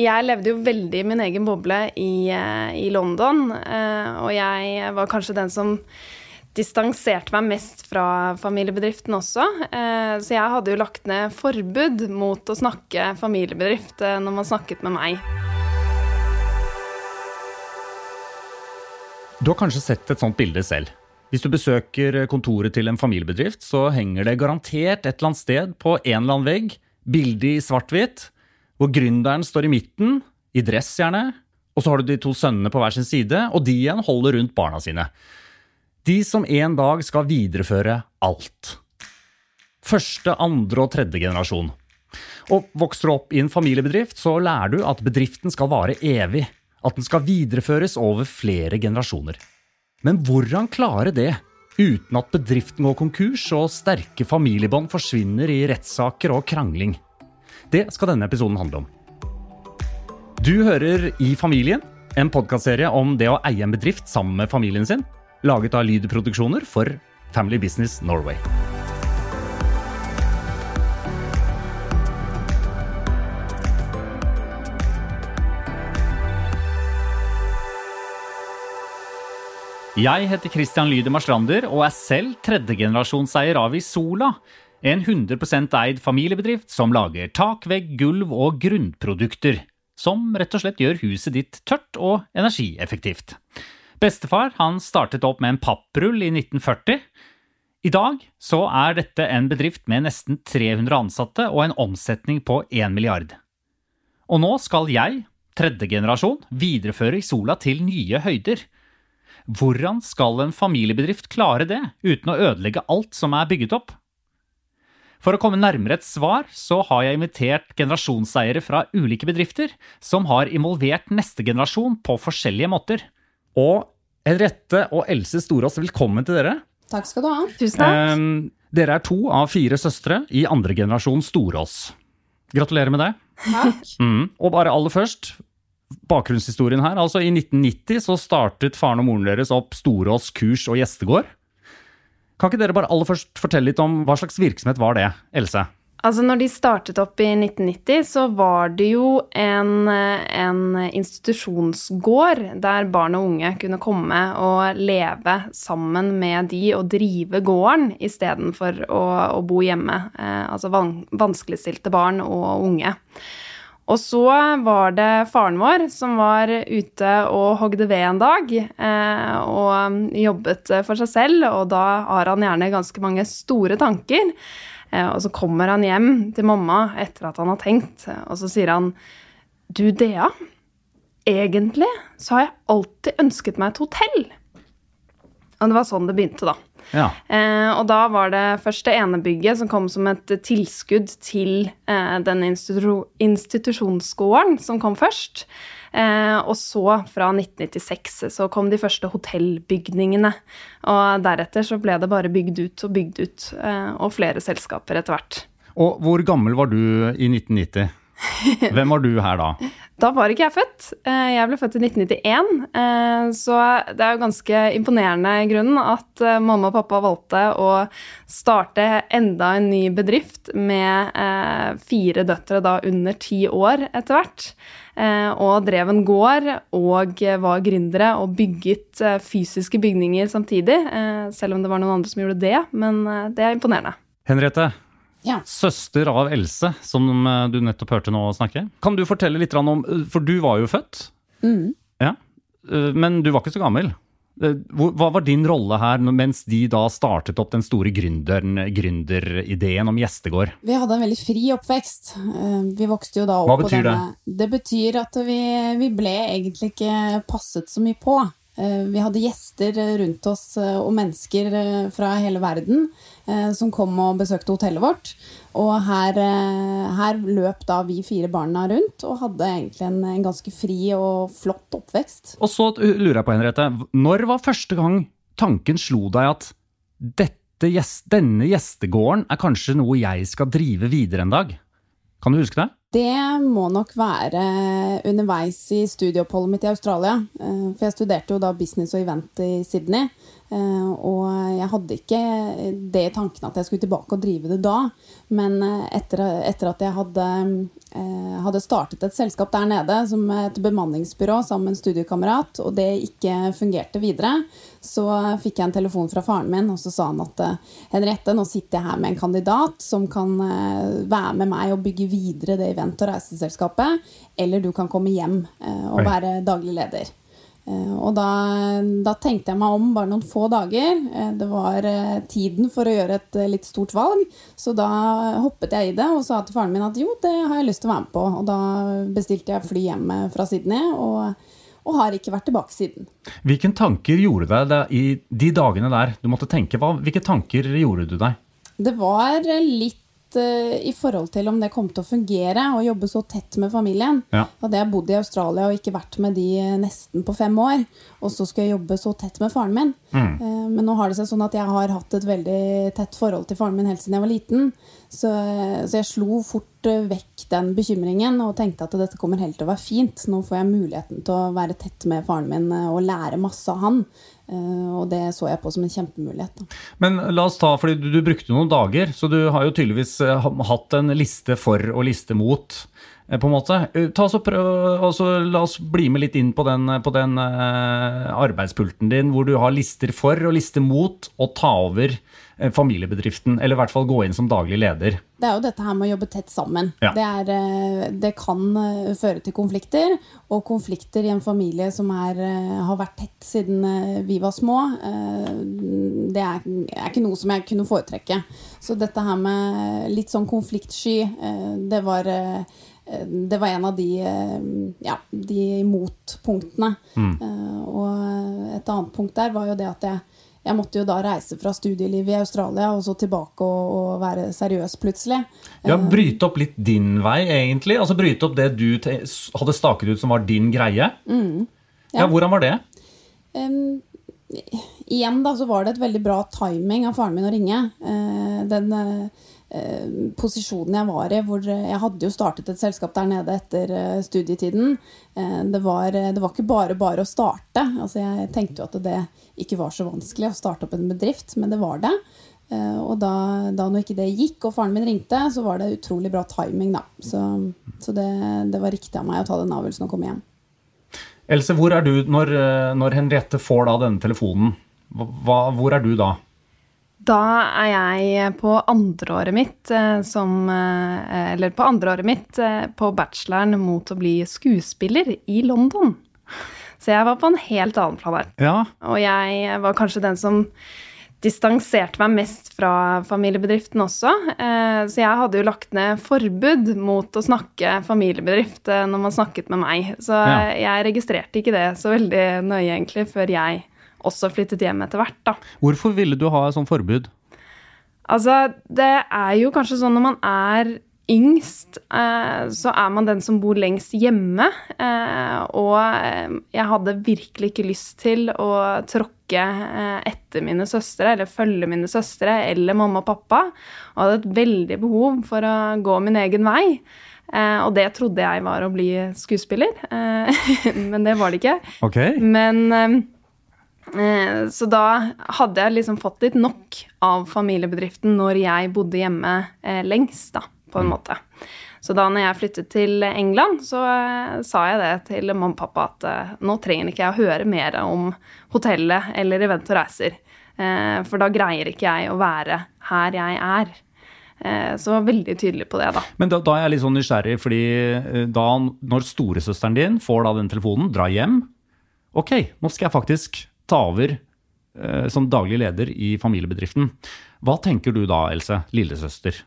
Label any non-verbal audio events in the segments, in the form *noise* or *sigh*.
jeg levde jo veldig i min egen boble i, eh, i London, eh, og jeg var kanskje den som distanserte meg mest fra familiebedriften også. Eh, så jeg hadde jo lagt ned forbud mot å snakke familiebedrift når man snakket med meg. Du har kanskje sett et sånt bilde selv. Hvis du besøker kontoret til en familiebedrift, så henger det garantert et eller annet sted på en eller annen vegg bildet i svart-hvitt, hvor gründeren står i midten, i dress gjerne, og så har du de to sønnene på hver sin side, og de igjen holder rundt barna sine. De som en dag skal videreføre alt. Første, andre og tredje generasjon. Og vokser du opp i en familiebedrift, så lærer du at bedriften skal vare evig. At den skal videreføres over flere generasjoner. Men hvordan klare det uten at bedriften går konkurs og sterke familiebånd forsvinner i rettssaker og krangling? Det skal denne episoden handle om. Du hører I familien, en podkastserie om det å eie en bedrift sammen med familien sin, laget av lydproduksjoner for Family Business Norway. Jeg heter Christian Lyder Marstrander og er selv tredjegenerasjonseier av Isola. En 100% eid familiebedrift som lager tak, vegg, gulv og grunnprodukter. Som rett og slett gjør huset ditt tørt og energieffektivt. Bestefar han startet opp med en papprull i 1940. I dag så er dette en bedrift med nesten 300 ansatte og en omsetning på 1 milliard. Og nå skal jeg, tredje generasjon, videreføre Isola til nye høyder. Hvordan skal en familiebedrift klare det uten å ødelegge alt som er bygget opp? For å komme nærmere et svar, så har jeg invitert generasjonseiere fra ulike bedrifter som har involvert neste generasjon på forskjellige måter. Og Henriette og Else Storås, velkommen til dere. Takk skal du ha. Tusen takk. Um, dere er to av fire søstre i andre generasjon Storås. Gratulerer med det. Takk. *laughs* Mm. Og bare aller først, bakgrunnshistorien her. Altså, I 1990 så startet faren og moren deres opp Storås kurs og gjestegård. Kan ikke dere bare aller først fortelle litt om hva slags virksomhet var det, Else? Altså, når de startet opp i 1990, så var det jo en, en, institusjonsgård der barn og unge kunne komme og leve sammen med de og drive gården istedenfor å, å bo hjemme. Eh, altså van, vanskeligstilte barn og unge. Og så var det faren vår som var ute og hogde ved en dag eh, og jobbet for seg selv, og da har han gjerne ganske mange store tanker. Eh, og så kommer han hjem til mamma etter at han har tenkt, og så sier han Du, Dea, egentlig så har jeg alltid ønsket meg et hotell. Og det var sånn det begynte, da. Ja. Eh, og da var det først det ene bygget som kom som et tilskudd til eh, den institu institusjonsgården som kom først. Eh, og så, fra 1996, så kom de første hotellbygningene. Og deretter så ble det bare bygd ut og bygd ut, eh, og flere selskaper etter hvert. Og hvor gammel var du i 1990? Hvem var du her da? *laughs* Da var ikke jeg født. Eh, jeg ble født i 1991. Eh, så det er jo ganske imponerende i grunnen at eh, mamma og pappa valgte å starte enda en ny bedrift med fire døtre da under ti år etter hvert. Og drev en gård og var gründere og bygget fysiske bygninger samtidig. Selv om det var noen andre som gjorde det, men det er imponerende. Henriette, ja. Søster av Else, som eh, du nettopp hørte nå snakke. Kan du fortelle litt om eh, For du var jo født. Mm. Ja, eh, Men du var ikke så gammel. Hva var din rolle her mens de da startet opp den store gründerideen om gjestegård? Vi hadde en veldig fri oppvekst. Vi vokste jo da opp Hva betyr det? Det betyr at vi, vi ble egentlig ikke passet så mye på. Vi hadde gjester rundt oss og mennesker fra hele verden som kom og besøkte hotellet vårt. Og her, her, løp da vi fire barna rundt og hadde egentlig en, en, ganske fri og flott oppvekst. Og så lurer jeg på, Henriette, når var første gang tanken slo deg at denne gjestegården er kanskje noe jeg skal drive videre en dag? Kan du huske det? Det må nok være underveis i studieoppholdet mitt i Australia. Eh, for jeg studerte jo da business og event i Sydney. Eh, og jeg hadde ikke det i tankene at jeg skulle tilbake og drive det da. Men eh, etter, etter at jeg hadde hadde startet et selskap der nede som et bemanningsbyrå sammen med en studiekamerat, og det ikke fungerte videre, så fikk jeg en telefon fra faren min, og så sa han at eh, Henriette, nå sitter jeg her med en kandidat som kan eh, være med meg og bygge videre det event- og reiseselskapet, eller du kan komme hjem eh, og være daglig leder. Og da, da tenkte jeg meg om bare noen få dager. Det var tiden for å gjøre et litt stort valg, så da hoppet jeg i det og sa til faren min at jo, det har jeg lyst til å være med på. Og da bestilte jeg fly hjem fra Sydney, og, og har ikke vært tilbake siden. Hvilke tanker gjorde deg det, i de dagene der? Du måtte tenke, hva, Hvilke tanker gjorde du deg? Det var litt eh, i forhold til om det kom til å fungere å jobbe så tett med familien. Ja. Hadde jeg bodd i Australia og ikke vært med de nesten på fem år, og så skulle jeg jobbe så tett med faren min. Mm. uh, Men nå har det seg sånn at jeg har hatt et veldig tett forhold til faren min helt siden jeg var liten. Så, så jeg slo fort eh, vekk den bekymringen og tenkte at dette kommer helt til å være fint. Nå får jeg muligheten til å være tett med faren min eh, og lære masse av han. Eh, Og det så jeg på som en kjempemulighet. Da. Men la oss ta, fordi du, du brukte noen dager, så du har jo tydeligvis eh, hatt en liste for og liste mot. eh, På en måte. Oss prøv, altså, La oss bli med litt inn på den, på den arbeidspulten din, hvor du har lister for og lister mot og ta over familiebedriften. Eller i hvert fall gå inn som daglig leder. Det er jo dette her med å jobbe tett sammen. Ja. Det, er, eh, det kan eh, føre til konflikter, og konflikter i en familie som er, eh, har vært tett siden eh, vi var små, eh, det er, er ikke noe som jeg kunne foretrekke. Så dette her med litt sånn konfliktsky, eh, det var eh, det var en av de, eh, ja, de motpunktene. Mm. Og et annet punkt der var jo det at jeg, jeg måtte jo da reise fra studielivet i Australia og så tilbake og, og være seriøs plutselig. Ja, Bryte opp litt din vei, egentlig. Altså Bryte opp det du hadde staket ut som var din greie. ja. Ja. Hvordan var det? Um, igjen da, så var det et veldig bra timing av faren min å ringe. Uh, den eh, eh, posisjonen jeg var i, hvor eh, jeg hadde jo startet et selskap der nede etter eh, studietiden. Eh, det, var, eh, det var ikke bare bare å starte. Altså, jeg tenkte jo at det ikke var så vanskelig å starte opp en bedrift, men det var det. Eh, og da, da når ikke det gikk, og faren min ringte, så var det utrolig bra timing, da. Så, så det, det var riktig av meg å ta den avgjørelsen og komme hjem. Else, hvor er du når, eh, når Henriette får da denne telefonen? Hva, hvor er du da? Da er jeg på andreåret mitt eh, som eh, Eller på andreåret mitt eh, på bacheloren mot å bli skuespiller i London. Så jeg var på en helt annen planet. Ja, Og jeg var kanskje den som distanserte meg mest fra familiebedriften også. Så jeg hadde jo lagt ned forbud mot å snakke familiebedrift når man snakket med meg. Så jeg registrerte ikke det så veldig nøye egentlig før jeg også flyttet hjem etter hvert, da. Hvorfor ville du ha et sånt forbud? Altså, det er jo kanskje sånn når man er yngst, eh, så er man den som bor lengst hjemme. Eh, og eh, jeg hadde virkelig ikke lyst til å tråkke etter mine søstre, eller følge mine søstre eller mamma og pappa. Og hadde et veldig behov for å gå min egen vei. Eh, og det trodde jeg var å bli skuespiller, eh, *laughs* men det var det ikke. Okay. Men eh, Så da hadde jeg liksom fått litt nok av familiebedriften når jeg bodde hjemme eh, lengst, da, på en måte. Så da når jeg flyttet til England, så eh, sa jeg det til mamma og pappa at eh, nå trenger ikke jeg å høre mer om hotellet eller event og reiser. Eh, for da greier ikke jeg å være her jeg er. Eh, så var veldig tydelig på det, da. Men da, da er jeg litt sånn nysgjerrig, fordi eh, da når storesøsteren din får da den telefonen, drar hjem Ok, nå skal jeg faktisk ta over eh, som daglig leder i familiebedriften. Hva tenker du da, Else, lillesøster?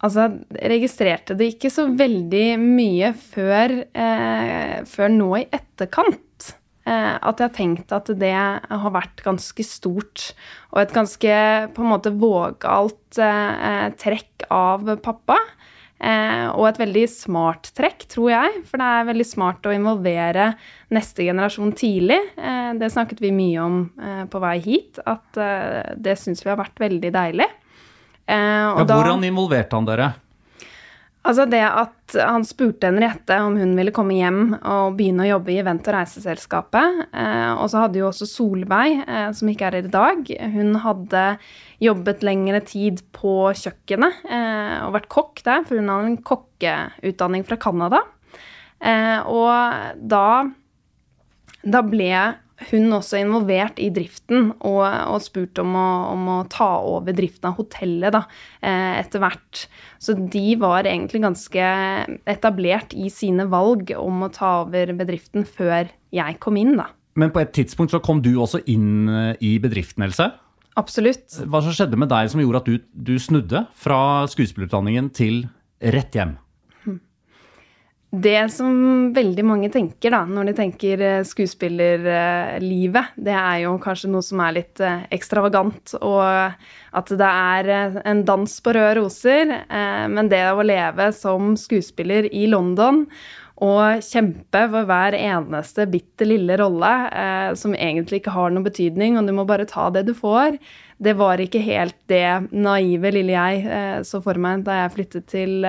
Altså, jeg registrerte det ikke så veldig mye før, eh, før nå i etterkant. Eh, at jeg tenkte at det har vært ganske stort, og et ganske på en måte vågalt eh, trekk av pappa. Eh, og et veldig smart trekk, tror jeg. For det er veldig smart å involvere neste generasjon tidlig. Eh, det snakket vi mye om eh, på vei hit, at det syns vi har vært veldig deilig. Eh, Ja, da- hvordan involverte han dere? Altså det at han spurte Henriette om hun ville komme hjem og begynne å jobbe i event- og reiseselskapet. Eh, og så hadde jo også Solveig, eh, som ikke er her i dag, hun hadde jobbet lengre tid på kjøkkenet eh, og vært kokk der, for hun hadde en kokkeutdanning fra Canada. Og da, da ble hun også involvert i driften og, og spurt om å, om å, ta over driften av hotellet da, eh, etter hvert. Så de var egentlig ganske etablert i sine valg om å ta over bedriften før jeg kom inn, da. Men på et tidspunkt så kom du også inn eh, i bedriften, Else? Absolutt. Hva som skjedde med deg som gjorde at du, du snudde fra skuespillerutdanningen til rett hjem? Det som veldig mange tenker da, når de tenker eh, skuespillerlivet, det er jo kanskje noe som er litt eh, ekstravagant, og at det er eh, en dans på røde roser. Men det å leve som skuespiller i London og kjempe for hver eneste bitte lille rolle som egentlig ikke har noen betydning, og du må bare ta det du får, det var ikke helt det naive lille jeg så for meg da jeg flyttet til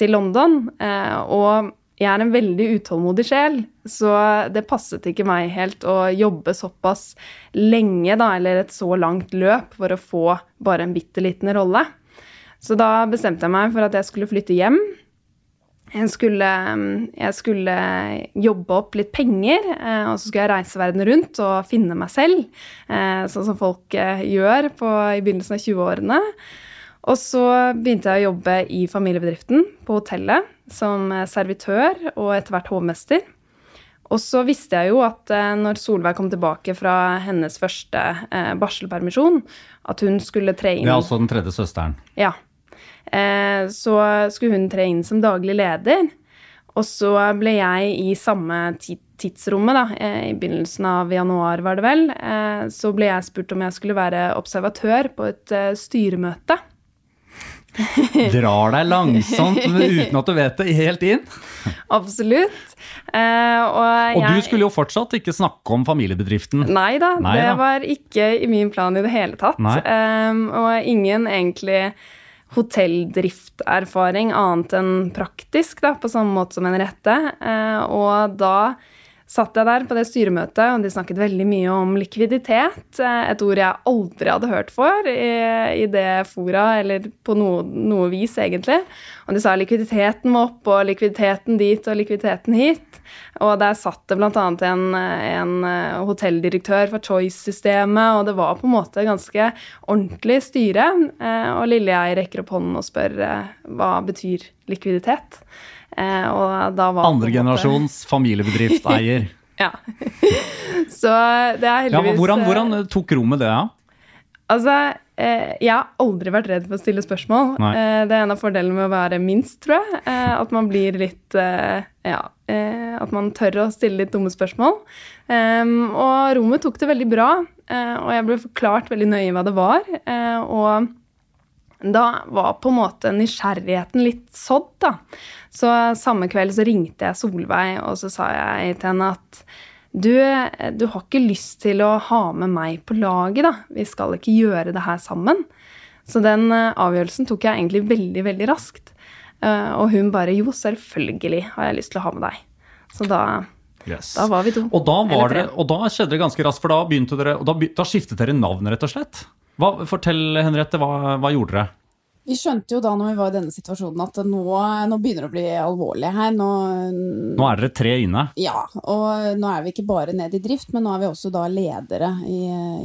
til London. Eh, og jeg er en veldig utålmodig sjel, så det passet ikke meg helt å jobbe såpass lenge, da, eller et så langt løp, for å få bare en bitte liten rolle. Så da bestemte jeg meg for at jeg skulle flytte hjem. Jeg skulle, jeg skulle jobbe opp litt penger, eh, og så skulle jeg reise verden rundt og finne meg selv, eh, sånn som folk gjør på, i begynnelsen av 20-årene. Og så begynte jeg å jobbe i familiebedriften på hotellet som servitør og etter hvert hovmester. Og så visste jeg jo at eh, når Solveig kom tilbake fra hennes første eh, barselpermisjon, at hun skulle tre inn er altså den tredje søsteren? Ja. Eh, så skulle hun tre inn som daglig leder. Og så ble jeg i samme tidsrommet, da, i begynnelsen av januar var det vel, så ble jeg spurt om jeg skulle være observatør på et styremøte. *laughs* Drar deg langsomt uten at du vet det, helt inn? Absolutt. Eh, og, og, du skulle jo fortsatt ikke snakke om familiebedriften? Nei da, det var ikke i min plan i det hele tatt. Eh, og ingen egentlig hotelldrifterfaring annet enn praktisk, da, på samme måte som en rette. Eh, og da satt jeg der på det styremøtet, og de snakket veldig mye om likviditet. Eh, et ord jeg aldri hadde hørt for i, i det fora, eller på noe, noe, vis, egentlig. Og de sa likviditeten må opp, og likviditeten dit og likviditeten hit. Og der satt det bl.a. En, en eh, hotelldirektør for Choice-systemet, og det var på en måte ganske ordentlig styre. Eh, og lille jeg rekker opp hånden og spør hva betyr likviditet. Eh, Andregenerasjons familiebedriftseier. *laughs* ja. Så det er heldigvis ja, hvordan, hvordan, tok rommet det, da? Ja? Altså, eh, jeg har aldri vært redd for å stille spørsmål. Eh, det er en av fordelene med å være minst, tror jeg. Eh, at man blir litt eh, Ja. Eh, at man tør å stille litt dumme spørsmål. og rommet tok det veldig bra, og jeg ble forklart veldig nøye hva det var. og da var på en måte nysgjerrigheten litt sådd, da. Så samme kveld så ringte jeg Solveig, og så sa jeg til henne at du, du har ikke lyst til å ha med meg på laget, da. Vi skal ikke gjøre det her sammen. Så den eh, avgjørelsen tok jeg egentlig veldig, veldig raskt. Eh, og hun bare jo, selvfølgelig har jeg lyst til å ha med deg. Så da Yes. Da var vi to. Og da, dere, og da, skjedde det ganske raskt, for da, dere, da, da skiftet dere navn, rett og slett? Hva, fortell, Henriette, hva, hva gjorde dere? Vi skjønte jo da når vi var i denne situasjonen at nå, nå begynner det å bli alvorlig her. Nå, nå, er dere tre inne? Ja, og nå er vi ikke bare ned i drift, men nå er vi også da ledere i,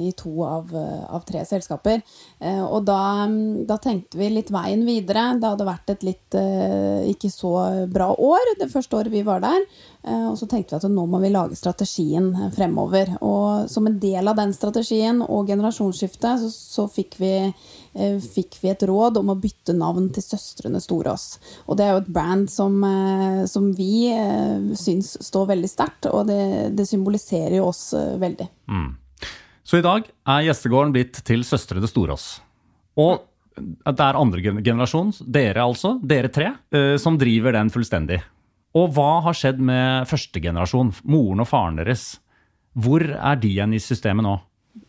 i to av, av, tre selskaper. Eh, og da, da, tenkte vi litt veien videre. Det hadde vært et litt eh, ikke så bra år det første året vi var der. Eh, og så tenkte vi at nå må vi lage strategien fremover. Og som en del av den strategien og generasjonsskiftet så, så fikk vi fikk vi et råd om å bytte navn til Søstrene Storås. Og det er jo et brand som, eh, som vi eh, syns står veldig sterkt, og det, det, symboliserer jo oss veldig. Mm. Så i dag er gjestegården blitt til Søstrene Storås. Og det er andre generasjon, dere altså, dere tre, som driver den fullstendig. Og hva har skjedd med første generasjon, moren og faren deres? Hvor er de igjen i systemet nå?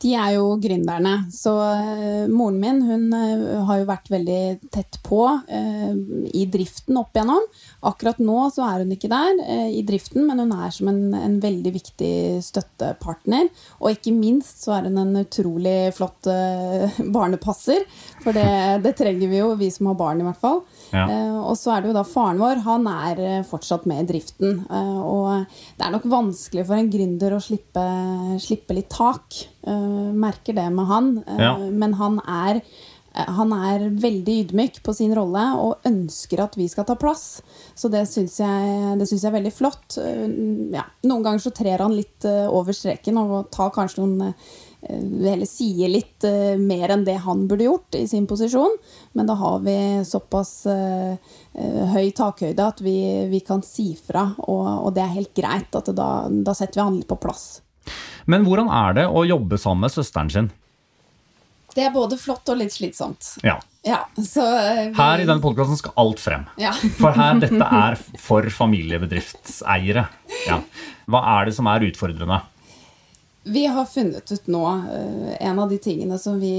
De er jo gründerne. Så uh, moren min hun uh, har jo vært veldig tett på uh, i driften opp igjennom. Akkurat nå så er hun ikke der i driften, men hun er som en, en, veldig viktig støttepartner. Og ikke minst så er hun en utrolig flott *laughs* barnepasser. For det, det, trenger vi jo, vi som har barn i hvert fall. Ja. og så er det jo da faren vår. Han er fortsatt med i driften. og det er nok vanskelig for en gründer å slippe, slippe litt tak. Uh, merker det med han. Uh, ja. Men han er, uh, han er veldig ydmyk på sin rolle og ønsker at vi skal ta plass. Så det syns jeg, det synes jeg er veldig flott. Ja. Noen ganger så trer han litt over streken og tar kanskje noen eller sier litt mer enn det han burde gjort i sin posisjon. Men da har vi såpass høy takhøyde at vi, vi kan si fra, og, og, det er helt greit. at da, da setter vi han litt på plass. Men hvordan er det å jobbe sammen med søsteren sin? Det er både flott og litt slitsomt. Ja. ja så, vi... Her i denne podkasten skal alt frem. Ja. For her, dette er for familiebedriftseiere. Ja. Hva er det som er utfordrende? Vi har funnet ut nå uh, en av de tingene som vi,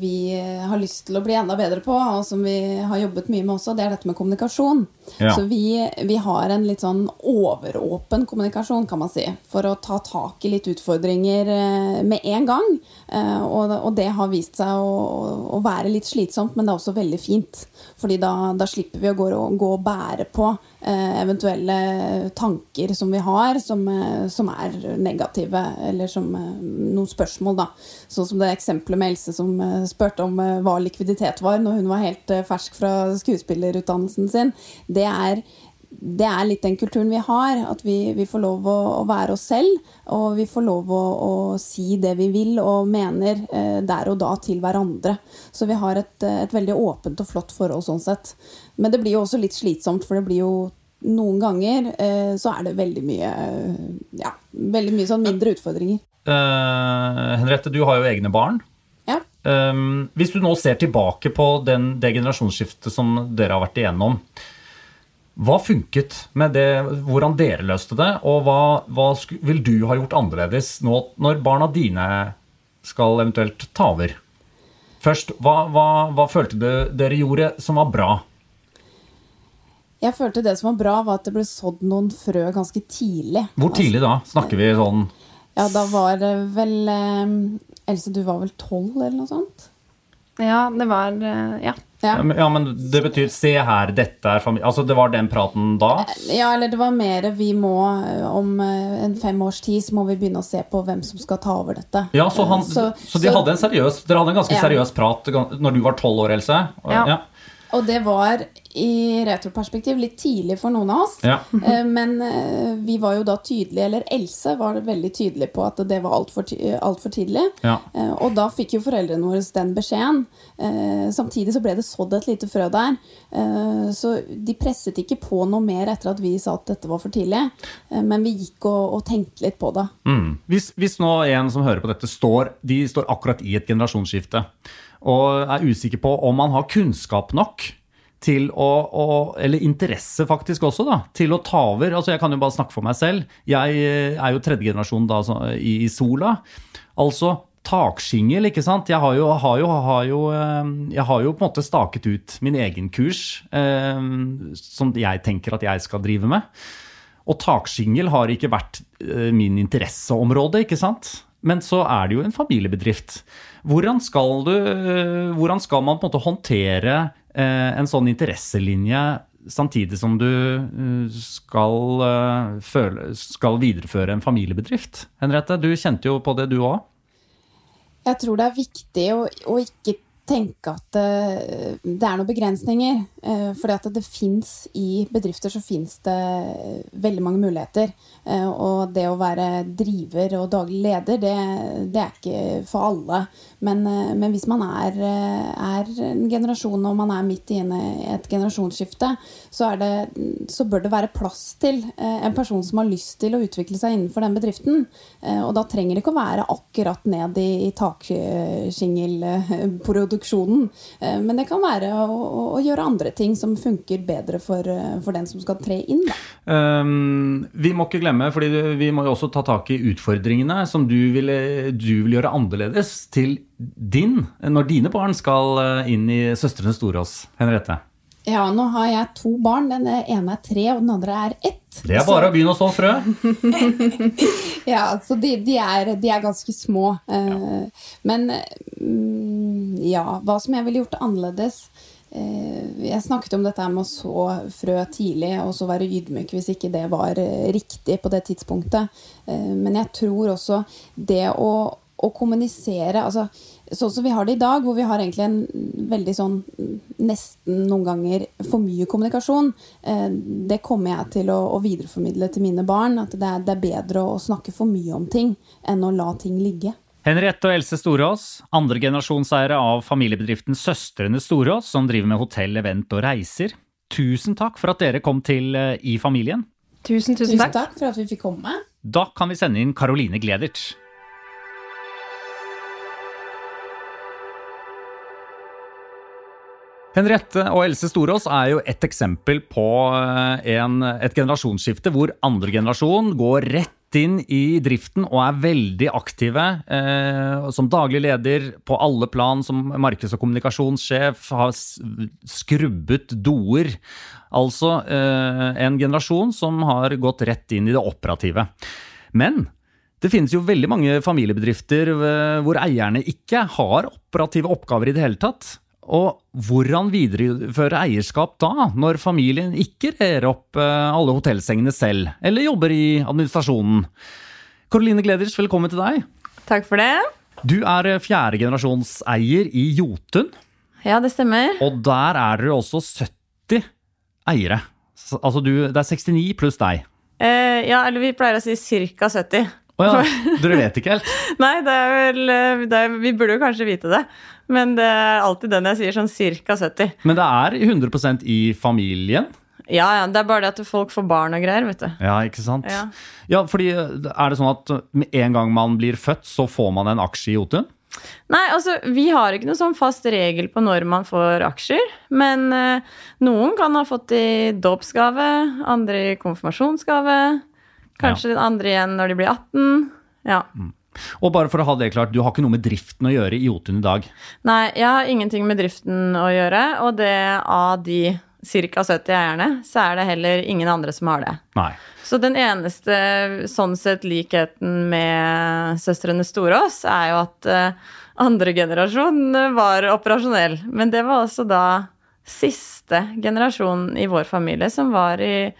vi, har lyst til å bli enda bedre på, og som vi har jobbet mye med også, det er dette med kommunikasjon. Ja. Så vi, vi, har en litt sånn overåpen kommunikasjon, kan man si, for å ta tak i litt utfordringer uh, med en gang. Uh, og, og, det har vist seg å, å, være litt slitsomt, men det er også veldig fint. Fordi da, da slipper vi å gå, gå og bære på eventuelle tanker som vi har, som, som er negative eller som eh, noen spørsmål, da. Sånn som det eksempelet med Else som eh, spurte om eh, hva likviditet var når hun var helt fersk fra skuespillerutdannelsen sin. Det er det er litt den kulturen vi har. At vi, vi får lov å, å, være oss selv. Og vi får lov å, å, si det vi vil og mener eh, der og da til hverandre. Så vi har et, et, veldig åpent og flott forhold sånn sett. Men det blir jo også litt slitsomt, for det blir jo noen ganger eh, så er det veldig mye ja, veldig mye sånn mindre utfordringer. Uh, Henriette, du har jo egne barn. Ja. Um, hvis du nå ser tilbake på den, det generasjonsskiftet som dere har vært igjennom, hva funket med det, hvordan dere løste det, og hva, hva vil du ha gjort annerledes nå når barna dine skal eventuelt ta over? Først, hva, hva, hva følte du dere gjorde som var bra? Jeg følte det som var bra, var at det ble sådd noen frø ganske tidlig. Hvor tidlig da? Snakker vi sånn Ja, da var det vel eh, Else, du var vel tolv, eller noe sånt? Ja, det var eh, Ja. Ja. ja. men det betyr 'se her, dette er familie' Altså det var den praten da? Ja, eller det var mer 'vi må om eh, en fem års tid så må vi begynne å se på hvem som skal ta over dette'. Ja, Så, han, så, så de så, hadde en seriøs, dere hadde en ganske ja. seriøs prat når du var tolv år, Else? Ja. ja. Og det var i retroperspektiv litt tidlig for noen av oss. Ja. *laughs* Eh, men eh, vi var jo da tydelige, eller Else var veldig tydelig på at det var altfor alt for tidlig. Ja. Eh, og da fikk jo foreldrene våre den beskjeden. Samtidig så ble det sådd et lite frø der. Så de presset ikke på noe mer etter at vi sa at dette var for tidlig. Men vi gikk og, og tenkte litt på det. Mm. Hvis, hvis nå en som hører på dette, står, de står akkurat i et generasjonsskifte og er usikker på om man har kunnskap nok til å, å, Eller interesse, faktisk også, da, til å ta over. Altså, jeg kan jo bare snakke for meg selv. Jeg eh, er jo tredje generasjon da, i, i Sola. Altså takskingel, ikke sant. Jeg har, jo, har jo, har jo, eh, jeg har jo på en måte staket ut min egen kurs, eh, som jeg tenker at jeg skal drive med. Og takskingel har ikke vært eh, min interesseområde, ikke sant. Men så er det jo en familiebedrift. Hvordan skal, du, eh, hvordan skal man på en måte håndtere eh, en sånn interesselinje samtidig som du eh, skal, føle, skal videreføre en familiebedrift? Henriette, du kjente jo på det, du òg. Jeg tror det er viktig å, å ikke tenke at det, er noen begrensninger. for at det fins i bedrifter så det veldig mange muligheter. Og det å være driver og daglig leder, det, det er ikke for alle. Men, eh, men hvis man er, er, en generasjon og man er midt i et generasjonsskifte, så, det, så, bør det være plass til en person som har lyst til å utvikle seg innenfor den bedriften. Og da trenger det ikke å være akkurat ned i, i takskingelproduksjonen. Eh, men det kan være å, å, gjøre andre ting som funker bedre for, eh, for den som skal tre inn. Um, vi må ikke glemme, for vi må jo også ta tak i utfordringene som du vil, du vil gjøre annerledes til din, når dine barn skal eh, inn i Søstrene Storås. Henriette? Ja, nå har jeg to barn. Den ene er tre, og den andre er ett. Det er bare så... å begynne å så frø. *laughs* ja, så de, de, er, de, er, ganske små. Ja. Men mm, ja, hva som jeg ville gjort annerledes Eh, jeg snakket om dette med å så frø tidlig, og så være ydmyk hvis ikke det var eh, riktig på det tidspunktet. Eh, men jeg tror også det å, å kommunisere altså, Sånn som vi har det i dag, hvor vi har egentlig en veldig sånn nesten noen ganger for mye kommunikasjon, det kommer jeg til å, å videreformidle til mine barn. At det er, det er bedre å snakke for mye om ting enn å la ting ligge. Henriette og Else Storås, andregenerasjonseiere av familiebedriften Søstrene Storås, som driver med hotell, event og reiser. Tusen takk for at dere kom til eh, I familien. Tusen, tusen, takk. tusen takk for at vi fikk komme. Da kan vi sende inn Caroline Gleditsch. Henriette og Else Storås er jo et eksempel på eh, en, et generasjonsskifte hvor andre generasjon går rett inn i driften og er veldig aktive eh, som daglig leder på alle plan, som markeds- og kommunikasjonssjef, har skrubbet doer. Altså eh, en generasjon som har gått rett inn i det operative. Men det finnes jo veldig mange familiebedrifter eh, hvor eierne ikke har operative oppgaver i det hele tatt. Og hvordan videreføre eierskap da, når familien ikke rer opp eh, alle hotellsengene selv, eller jobber i administrasjonen? Karoline Gleders, velkommen til deg. Takk for det. Du er eh, fjerdegenerasjonseier i Jotun. Ja, det stemmer. Og der er dere også 70 eiere. Altså du, det er 69 pluss deg. Eh, ja, eller vi pleier å si ca. 70. Å oh ja, *laughs* dere vet ikke helt? Nei, det er vel eh, det er, Vi burde jo kanskje vite det. Men det er alltid den jeg sier, sånn ca. 70. Men det er 100% i familien? Ja, ja. Det er bare det at folk får barn og greier, vet du. Ja, ikke sant. Ja, ja fordi eh, er det sånn at med en gang man blir født, så får man en aksje i Jotun? Nei, altså vi har ikke noe sånn fast regel på når man får aksjer. Men eh, noen kan ha fått i dåpsgave, andre i konfirmasjonsgave. Kanskje ja. andre igjen når de blir 18. Ja. Mm. Og bare for å ha det klart, Du har ikke noe med driften å gjøre i Jotun i dag? Nei, jeg har ingenting med driften å gjøre. Og det av de ca. 70 eierne, så er det heller ingen andre som har det. Nei. Så den eneste sånn sett likheten med Søstrene Storås er jo at uh, andre generasjon var operasjonell. Men det var også da siste generasjon i vår familie som var i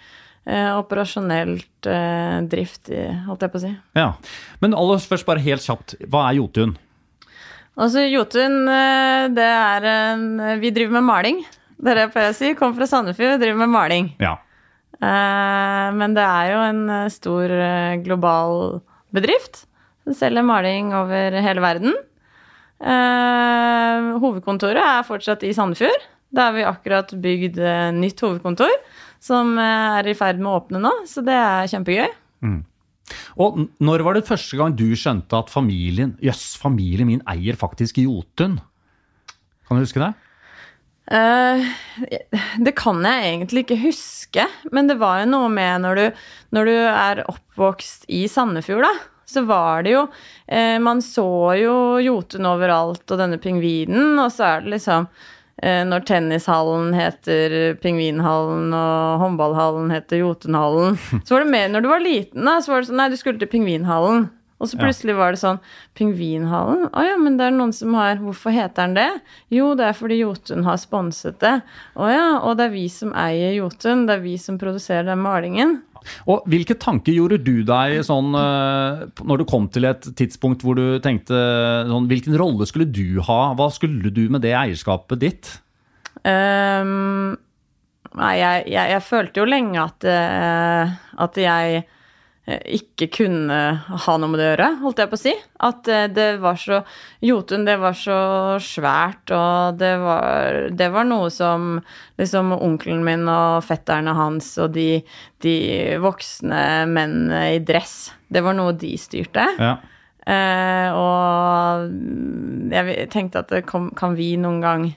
eh, operasjonelt eh, drift, holdt jeg på å si. Ja, Men aller først, bare helt kjapt, hva er Jotun? Altså, Jotun, eh, det er en Vi driver med maling. Det er det jeg pleier å si. Kommer fra Sandefjord, driver med maling. Ja. Eh, men det er jo en eh, stor eh, global bedrift. Den selger maling over hele verden. hovedkontoret er fortsatt i Sandefjord. Da har vi akkurat bygd nytt hovedkontor som eh, er i ferd med å åpne nå. Så det er kjempegøy. Mm. Og når var det første gang du skjønte at familien Jøss, yes, familien min eier faktisk Jotun? Kan du huske det? Uh, det kan jeg egentlig ikke huske, men det var jo noe med når du, når du er oppvokst i Sandefjord, da. Så var det jo uh, Man så jo Jotun overalt og denne pingvinen, og så er det liksom når tennishallen heter Pingvinhallen og håndballhallen heter Jotunhallen. *laughs* Så var det mer når du var liten, da, så var det sånn Nei, du skulle til Pingvinhallen. Og så plutselig var det sånn Pingvinhallen? Å ja, men det er noen som har Hvorfor heter den det? Jo, det er fordi Jotun har sponset det. Å ja, og det er vi som eier Jotun. Det er vi som produserer den malingen. Og Hvilke tanker gjorde du deg sånn eh, når du kom til et tidspunkt hvor du tenkte sånn Hvilken rolle skulle du ha? Hva skulle du med det eierskapet ditt? Um, nei, jeg, jeg, jeg, følte jo lenge at, uh, at jeg ikke kunne ha noe med det å gjøre, holdt jeg på å si. At eh, det var så Jotun, det var så svært, og det var, det var noe som liksom onkelen min og fetterne hans og de, de voksne mennene i dress Det var noe de styrte. Ja. Eh, og jeg tenkte at kom, kan vi noen gang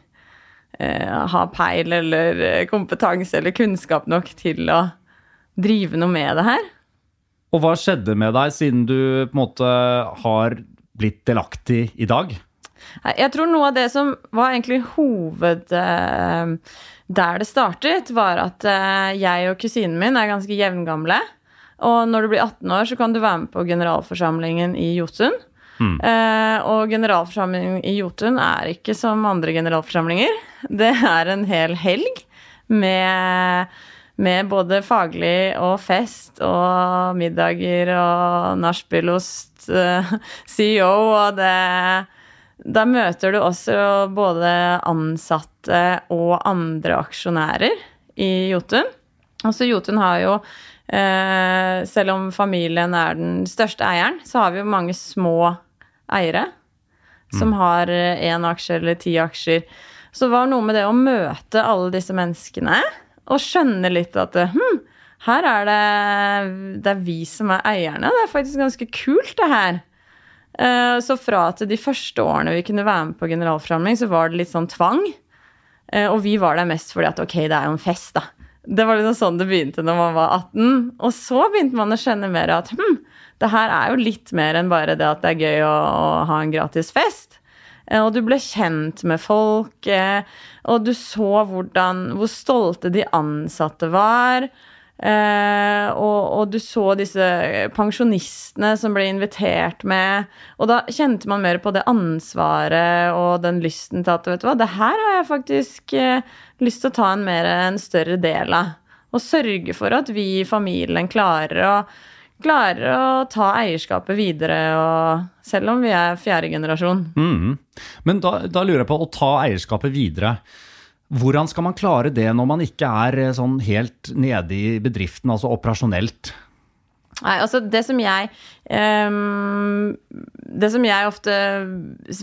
eh, ha peil eller eh, kompetanse eller kunnskap nok til å drive noe med det her? Og hva skjedde med deg siden du på en måte har blitt delaktig i dag? Jeg tror noe av det som var egentlig hoved eh, der det startet, var at eh, jeg og kusinen min er ganske jevngamle. Og når du blir 18 år, så kan du være med på generalforsamlingen i Jotun. Mm. Eh, og generalforsamlingen i Jotun er ikke som andre generalforsamlinger. Det er en hel helg med, med både faglig og fest og middager og nachspielost, uh, *laughs* CEO og det Da møter du også både ansatte og andre aksjonærer i Jotun. Også Jotun har jo Eh, selv om familien er den største eieren, så har vi jo mange små eiere som mm. har én aksje eller ti aksjer. Så det var noe med det å møte alle disse menneskene og skjønne litt at hm, her er det Det er vi som er eierne. Det er faktisk ganske kult, det her. Eh, så fra at de første årene vi kunne være med på generalforsamling, så var det litt sånn tvang. Eh, og vi var der mest fordi at ok, det er jo en fest, da. Det var liksom sånn det begynte når man var 18. Og så begynte man å skjønne mer at hm, det her er jo litt mer enn bare det at det er gøy å, å ha en gratis fest. Eh, og du ble kjent med folk, og du så hvordan, hvor stolte de ansatte var. Eh, og, og, du så disse pensjonistene som ble invitert med. Og da kjente man mer på det ansvaret og den lysten til at vet du hva, det her har jeg faktisk eh, lyst til å ta en, mer, en større del av. Og sørge for at vi i familien klarer å, klarer å ta eierskapet videre, selv om vi er fjerde generasjon. Mm. Men da, da lurer jeg på å ta eierskapet videre. Hvordan skal man klare det når man ikke er eh, sånn helt nede i bedriften, altså operasjonelt? Nei, altså det som jeg um, Det som jeg ofte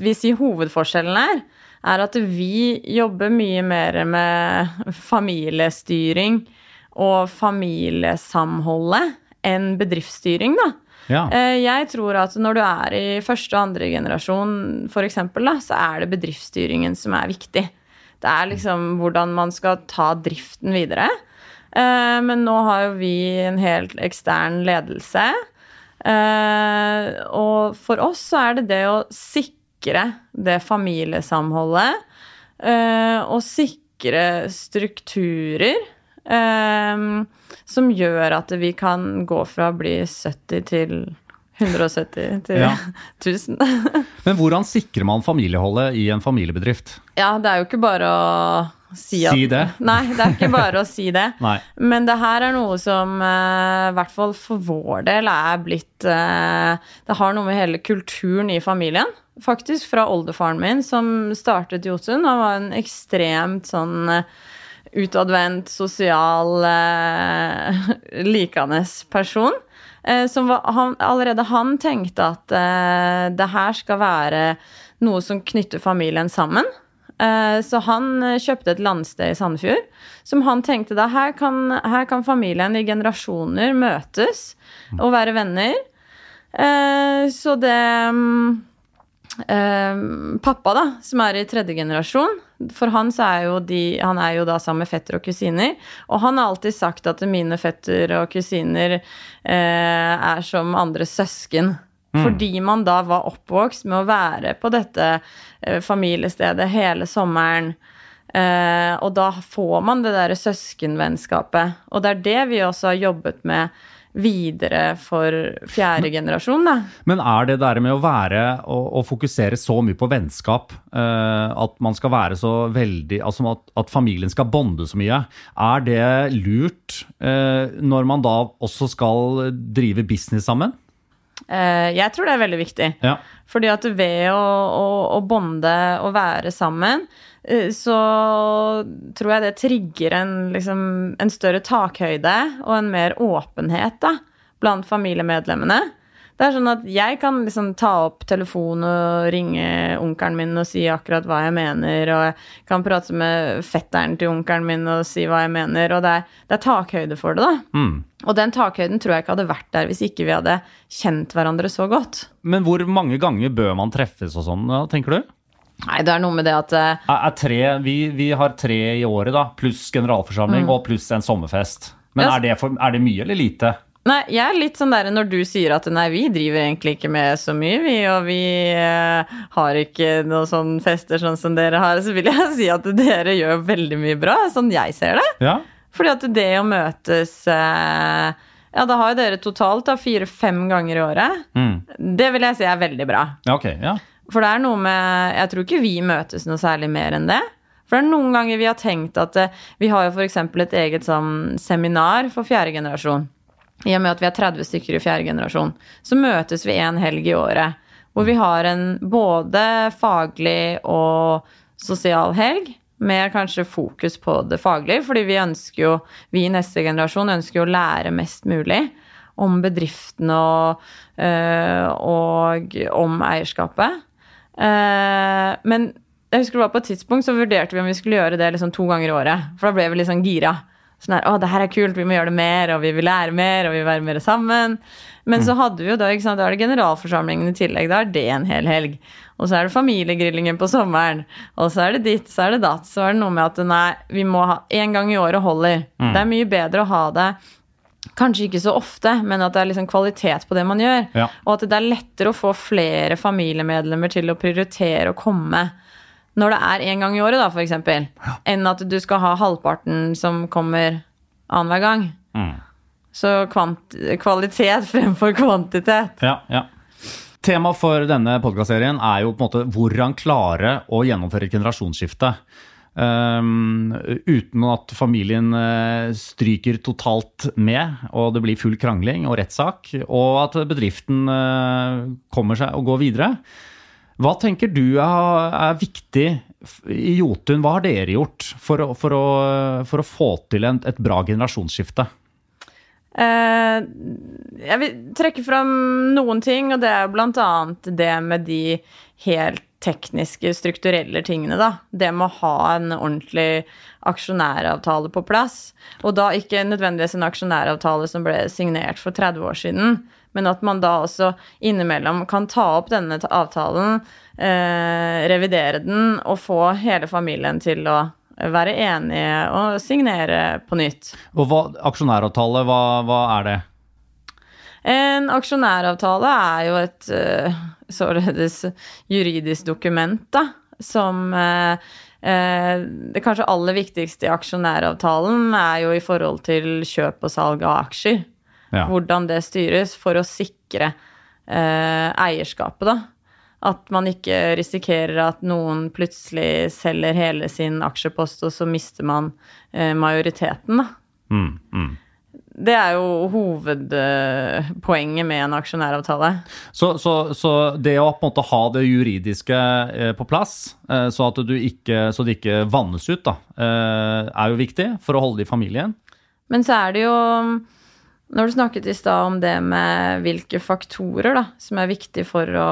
vil si hovedforskjellen er, er at vi jobber mye mer med familiestyring og familiesamholdet enn bedriftsstyring, da. Ja. Eh, jeg tror at når du er i første og andre generasjon, f.eks., så er det bedriftsstyringen som er viktig. Det er liksom hvordan man skal ta driften videre. Eh, men nå har jo vi en helt ekstern ledelse. Eh, og for oss så er det det å sikre det familiesamholdet. Og sikre strukturer som gjør at vi kan gå fra å bli 70 til 170 til ja. *laughs* 1000. *laughs* Men hvordan sikrer man familieholdet i en familiebedrift? Ja, det er jo ikke bare å si at Si det? Nei, det er ikke bare å si det. *laughs* Men det her er noe som uh, i hvert fall for vår del er blitt uh, Det har noe med hele kulturen i familien. Faktisk fra oldefaren min, som startet Jotun. Han var en ekstremt sånn uh, utadvendt, sosial, eh, *laughs* likende person. Eh, som var, han, allerede han tenkte at eh, det her skal være noe som knytter familien sammen. Uh, så han kjøpte et landsted i Sandefjord som han tenkte da her kan, her kan familien i generasjoner møtes og være venner. Uh, så det um, Uh, pappa, da, som er i tredje generasjon, for han er jo, de, han er jo da sammen med fetter og kusiner. Og han har alltid sagt at mine fetter og kusiner uh, er som andre søsken. Mm. Fordi man da var oppvokst med å være på dette uh, familiestedet hele sommeren. og da får man det derre søskenvennskapet. Og det er det vi også har jobbet med videre for fjerde generasjon, da. Men er det der med å være og, og fokusere så mye på vennskap, uh, at man skal være så veldig Altså at, at familien skal bonde så mye, er det lurt uh, når man da også skal drive business sammen? Uh, jeg tror det er veldig viktig. Ja. Fordi at ved å, å, å bonde og være sammen, så tror jeg det trigger en, liksom, en større takhøyde og en mer åpenhet da, blant familiemedlemmene. Det er sånn at jeg kan liksom ta opp telefonen og ringe onkelen min og si akkurat hva jeg mener, og jeg kan prate med fetteren til onkelen min og si hva jeg mener, og det er, det er takhøyde for det, da. Mm. Og den takhøyden tror jeg ikke hadde vært der hvis ikke vi hadde kjent hverandre så godt. Men hvor mange ganger bør man treffes og sånn, tenker du? Nei, det er noe med det at uh, Er, er tre, vi, vi har tre i året, da, pluss generalforsamling og pluss en sommerfest. Men Mm. Er, det for, er det mye eller lite? Nei, jeg er litt sånn der når du sier at nei, vi driver egentlig ikke med så mye, vi, og vi eh, har ikke noen sånne fester sånn som dere har, så vil jeg *laughs* si at dere gjør veldig mye bra, sånn jeg ser det. Ja? Fordi at det å møtes eh, Ja, da har jo dere totalt fire-fem ganger i året. Mm. Det vil jeg si er veldig bra. ja ok. Ja. For det er noe med Jeg tror ikke vi møtes noe særlig mer enn det. For det er noen ganger vi har tenkt at eh, Vi har jo f.eks. et eget sånn seminar for fjerde generasjon. I og med at vi er 30 stykker i fjerde generasjon, så møtes vi en helg i året. Hvor vi har en både faglig og sosial helg. Med kanskje fokus på det faglige, fordi vi ønsker jo, vi i neste generasjon ønsker jo å lære mest mulig om bedriftene og, øh, og om eierskapet. Eh, men jeg husker det var på et tidspunkt så vurderte vi om vi skulle gjøre det liksom to ganger i året. For da ble vi litt sånn gira. Sånn her, å, det her er kult, vi må gjøre det mer, og vi vil lære mer, og vi vil være mer sammen. Men så hadde vi jo da, sant, da er det generalforsamlingen i tillegg, da er det en hel helg. Og så er det familiegrillingen på sommeren, og så er det ditt, så er det datt. Så er det noe med at nei, vi må ha én gang i året holder. Det er mye bedre å ha det Kanskje ikke så ofte, men at det er liksom kvalitet på det man gjør. Ja. Og at det er lettere å få flere familiemedlemmer til å prioritere å komme når det er én gang i året, da, for eksempel, enn at du skal ha halvparten som kommer annenhver gang. Mm. Så kvant kvalitet *laughs* fremfor kvantitet. Ja, ja. Tema for denne podkastserien er jo på en måte hvordan klare å gjennomføre et generasjonsskifte. Um, uten at familien uh, stryker totalt med, og det blir full krangling og rettssak, og at bedriften uh, kommer seg og går videre. Hva tenker du er, er viktig i Jotun? Hva har dere gjort for å, for å, for å få til en, et bra generasjonsskifte? Uh, jeg vil trekke fram noen ting, og det er annet det med de helt tekniske, strukturelle tingene, da. Det med å ha en ordentlig aksjonæravtale på plass. Og da ikke nødvendigvis en aksjonæravtale som ble signert for 30 år siden, men at man da også innimellom kan ta opp denne avtalen, eh, revidere den og få hele familien til å være enige og signere på nytt. Og hva, aksjonæravtale, hva, hva er det? En aksjonæravtale er jo et eh, således juridisk dokument, da, som eh, eh, Det kanskje aller viktigste i aksjonæravtalen er jo i forhold til kjøp og salg av aksjer. Ja. Hvordan det styres for å sikre eh, eierskapet, da. At man ikke risikerer at noen plutselig selger hele sin aksjepost, og så mister man eh, majoriteten, da. Mm, mm. Det er jo hovedpoenget med en aksjonæravtale. Så, så, så det å på en måte ha det juridiske eh, på plass, eh, så at du ikke, så det ikke vannes ut, da, eh, er jo viktig for å holde det i familien. Men så er det jo Når du snakket i stad om det med hvilke faktorer da, som er viktig for å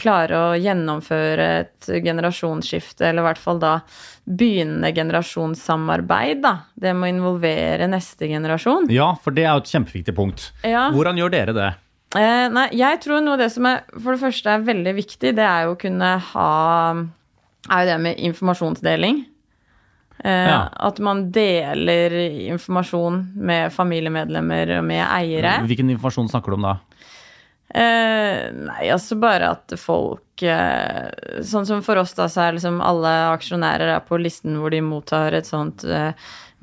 klare å gjennomføre et generasjonsskifte, eller i hvert fall da begynnende generasjonssamarbeid, da. Det må involvere neste generasjon. Ja, for det er jo et kjempeviktig punkt. Ja. Hvordan gjør dere det? Eh, nei, jeg tror noe av det som er for det første er veldig viktig, det er jo å kunne ha Er jo det med informasjonsdeling. Eh, Ja. At man deler informasjon med familiemedlemmer og med eiere. Hvilken informasjon snakker du om da? Eh, nei, altså bare at folk eh, Sånn som for oss, da, så er liksom alle aksjonærer er på listen hvor de mottar et sånt eh,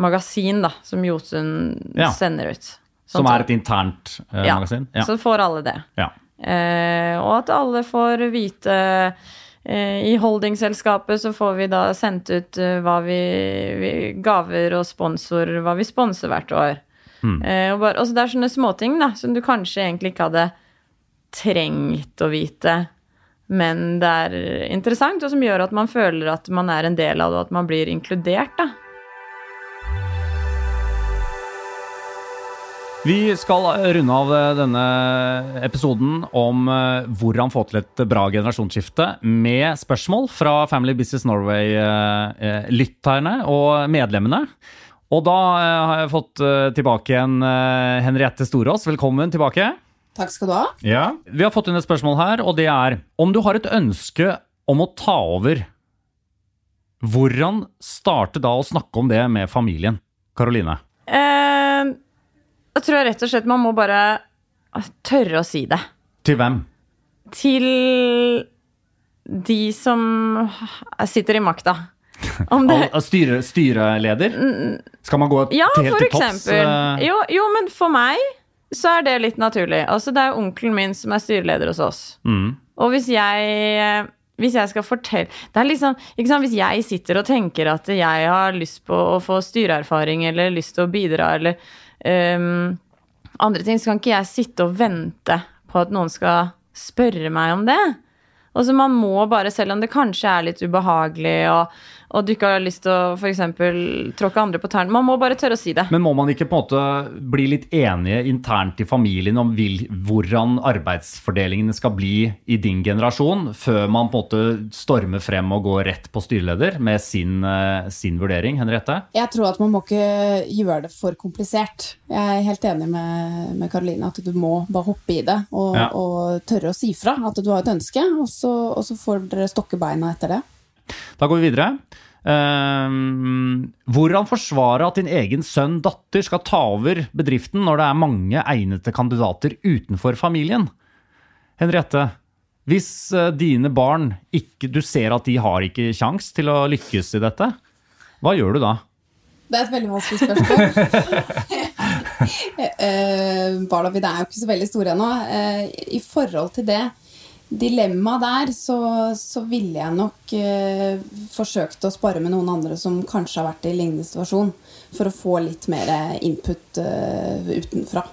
magasin, da, som Jotun Ja. sender ut. Som er et internt eh, Ja, magasin? Ja. Så får alle det. ja. Eh, og at alle får vite eh, I holdingselskapet så får vi da sendt ut hva vi, vi Gaver og sponsor, hva vi sponser hvert år. Mm. Eh, og bare, altså det er sånne småting da, som du kanskje egentlig ikke hadde trengt å vite, men det er interessant, og som gjør at man føler at man er en del av det, og at man blir inkludert, da. Vi skal runde av eh, denne episoden om eh, hvordan få til et bra generasjonsskifte med spørsmål fra Family Business Norway-lytterne og medlemmene. Og da eh, har jeg fått tilbake en Henriette Storås. Velkommen tilbake. Takk skal du ha. Ja. Vi har fått inn et spørsmål her, og det er om du har et ønske om å ta over, hvordan starte da å snakke om det med familien? Karoline? Eh, jeg tror rett og slett man må bare tørre å si det. Til hvem? Til de som sitter i makta. Om det... Styre, styreleder? Skal man gå ja, helt til topps? Eh? Jo, jo, men for meg så er det litt naturlig. Altså, det er onkelen min som er styreleder hos oss. Mm. Og hvis jeg hvis jeg skal fortelle Det er liksom ikke sant, Hvis jeg sitter og tenker at jeg har lyst på å få styreerfaring eller lyst til å bidra eller um, andre ting, så kan ikke jeg sitte og vente på at noen skal spørre meg om det. Og så man må bare, selv om det kanskje er litt ubehagelig og og du ikke har lyst til å f.eks. tråkke andre på tærne. Man må bare tørre å si det. Men må man ikke på en måte bli litt enige internt i familien om vil, hvordan arbeidsfordelingene skal bli i din generasjon, før man på en måte stormer frem og går rett på styreleder med sin, eh, sin vurdering? Henriette? Jeg tror at man må ikke gjøre det for komplisert. Jeg er helt enig med, med Karoline at du må bare hoppe i det og, ja. og tørre å si fra at du har et ønske, og så, og så får dere stokke beina etter det. Da går vi videre. Uh, hvordan forsvare at din egen sønn datter skal ta over bedriften når det er mange egnede kandidater utenfor familien? Henriette, hvis uh, dine barn ikke Du ser at de har ikke kjangs til å lykkes i dette, hva gjør du da? Det er et veldig vanskelig spørsmål. uh, *laughs* barna mine er jo ikke så veldig store ennå. I forhold til det dilemma der, så, så ville jeg nok eh, forsøkt å spare med noen andre som kanskje har vært i lignende situasjon, for å få litt mer input eh, utenfra.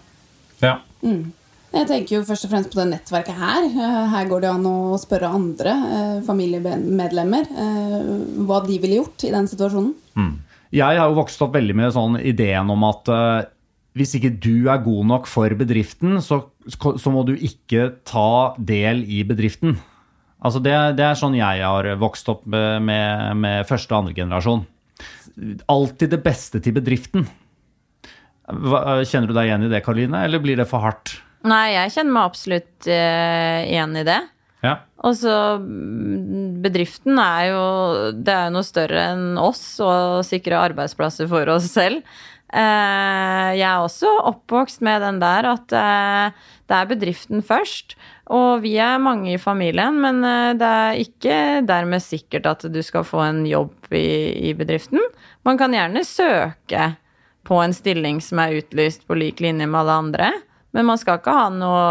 Ja. Mm. Jeg tenker jo først og fremst på det nettverket her. Eh, her går det an å spørre andre eh, familiemedlemmer eh, hva de ville gjort i den situasjonen. Mm. Jeg har jo vokst opp veldig med sånn ideen om at uh, hvis ikke du er god nok for bedriften, så, så må du ikke ta del i bedriften. Altså det, det, er sånn jeg har vokst opp med, med første og andre generasjon. Alltid det beste til bedriften. Kjenner du deg igjen i det, Karoline, eller blir det for hardt? Nei, jeg kjenner meg absolutt uh, igjen i det. Ja. Og så Bedriften er jo Det er jo noe større enn oss å sikre arbeidsplasser for oss selv. Eh, jeg er også oppvokst med den der at eh, det er bedriften først. Og vi er mange i familien, men eh, det er ikke dermed sikkert at du skal få en jobb i, i bedriften. Man kan gjerne søke på en stilling som er utlyst på lik linje med alle andre, men man skal ikke ha noe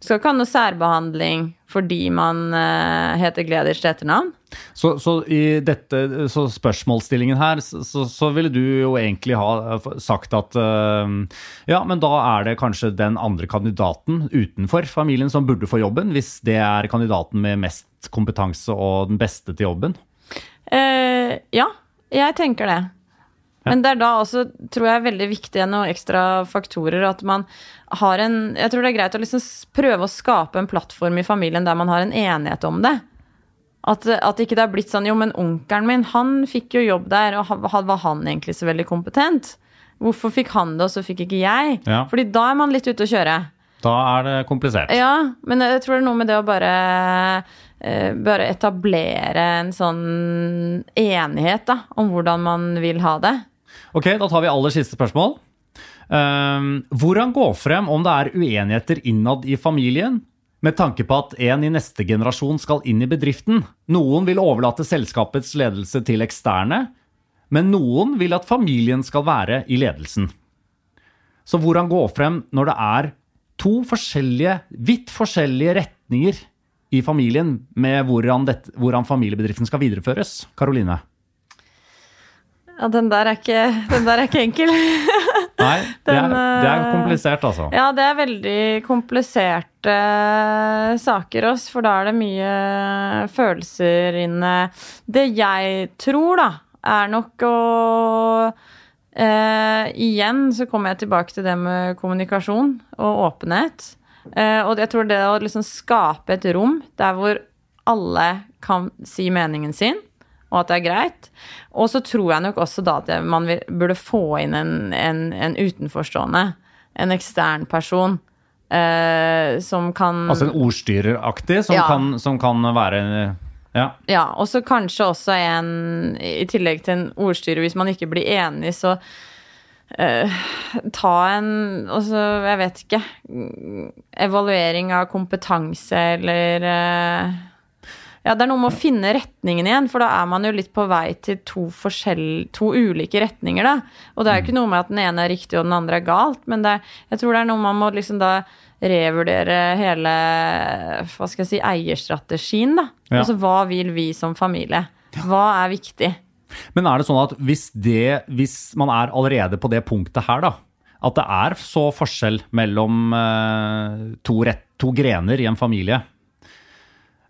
du skal ikke ha noe særbehandling fordi man uh, heter Gleders til etternavn. Så, så, i dette så spørsmålsstillingen her, så, så, ville du jo egentlig ha eh, sagt at uh, ja, men da er det kanskje den andre kandidaten utenfor familien som burde få jobben, hvis det er kandidaten med mest kompetanse og den beste til jobben? Uh, ja, jeg tenker det. Men det er da også, tror jeg, veldig viktig noen ekstra faktorer. At man har en Jeg tror det er greit å liksom prøve å skape en plattform i familien der man har en enighet om det. At, at ikke det har blitt sånn Jo, men onkelen min, han fikk jo jobb der, og var han egentlig så veldig kompetent? Hvorfor fikk han det, og så fikk ikke jeg? Ja. Fordi da er man litt ute å kjøre. Da er det komplisert. Ja, men jeg tror det er noe med det å bare, eh, bare etablere en sånn enighet da, om hvordan man vil ha det. Ok, da tar vi aller siste spørsmål. Um, hvordan gå frem om det er uenigheter innad i familien, med tanke på at en i neste generasjon skal inn i bedriften? Noen vil overlate selskapets ledelse til eksterne, men noen vil at familien skal være i ledelsen. Så hvordan gå frem når det er to forskjellige, vidt forskjellige retninger i familien med hvordan, dette, hvordan familiebedriften skal videreføres? Karoline? Ja, den der er ikke, den der er ikke enkel. *laughs* Nei, det er, det er, eh, komplisert, altså. Ja, det er veldig kompliserte uh, saker, oss, for da er det mye følelser inne. Det jeg tror, da, er nok å Eh, igjen så kommer jeg tilbake til det med kommunikasjon og åpenhet. Eh, og jeg tror det å liksom skape et rom der hvor alle kan si meningen sin, og at det er greit. Og så tror jeg nok også da at man burde få inn en, en, en utenforstående, en ekstern person. Eh, som kan Altså en ordstyreraktig som, Ja. kan, som kan være Ja. Ja, og så kanskje også en I tillegg til en ordstyrer, hvis man ikke blir enig, så Uh, ta en Altså, jeg vet ikke Evaluering av kompetanse eller eh, Ja, det er noe med å finne retningen igjen, for da er man jo litt på vei til to, to ulike retninger, da. Og det er jo ikke noe med at den ene er riktig og den andre er galt, men det, er- jeg tror det er noe man må liksom da revurdere hele hva skal jeg si, eierstrategien, da. Ja. Altså hva vil vi som familie? Hva er viktig? Men er det sånn at hvis, det, hvis man er allerede på det punktet her, da, at det er så forskjell mellom eh, to, rett, to grener i en familie,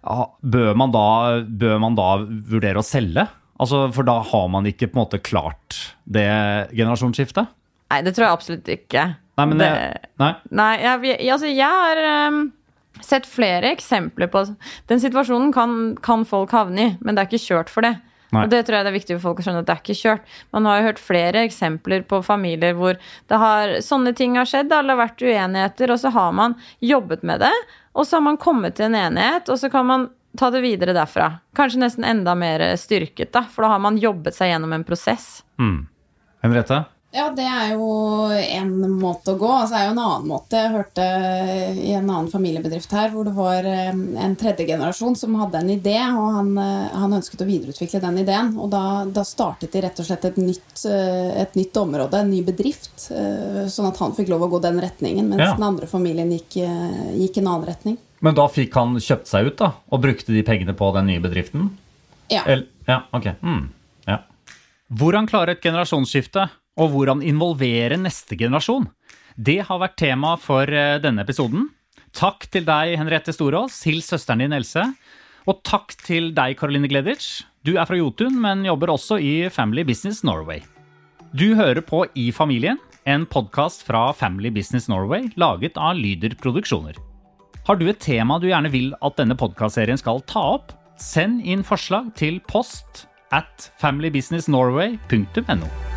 bør, man da, bør man da vurdere å selge? Altså, for da har man ikke på en måte klart det generasjonsskiftet? Nei, det tror jeg absolutt ikke. Nei, men det, nei. Nei, jeg, altså, jeg har um, sett flere eksempler på Den situasjonen kan, kan folk havne i, men det er ikke kjørt for det. Nei. Og det tror jeg det er viktig for folk å skjønne at det er ikke kjørt. Man har jo hørt flere eksempler på familier hvor det har, sånne ting har skjedd, det har vært uenigheter, og så har man jobbet med det, og så har man kommet til en enighet, og så kan man ta det videre derfra. Kanskje nesten enda mer styrket, da, for da har man jobbet seg gjennom en prosess. Mm. Henriette? Ja, det er jo en måte å gå. Altså, det er jo en annen måte. Jeg hørte i en annen familiebedrift her hvor det var eh, en tredje generasjon som hadde en idé, og han, eh, han ønsket å videreutvikle den ideen. Og da, da startet de rett og slett et nytt, eh, et nytt område, en ny bedrift, sånn at han fikk lov å gå den retningen, mens Ja. den andre familien gikk, gikk en annen retning. Men da fikk han kjøpt seg ut, da, og brukte de pengene på den nye bedriften? Ja. El ja, ok. Mm. Ja. Hvordan klare et generasjonsskifte, og hvordan involvere neste generasjon? Det har vært tema for eh, denne episoden. Takk til deg, Henriette Storås. Hils søsteren din, Else. Og takk til deg, Caroline Gleditsch. Du er fra Jotun, men jobber også i Family Business Norway. Du hører på I familien, en podkast fra Family Business Norway, laget av Lyder Produksjoner. Har du et tema du gjerne vil at denne podkastserien skal ta opp? Send inn forslag til post at familybusinessnorway.no.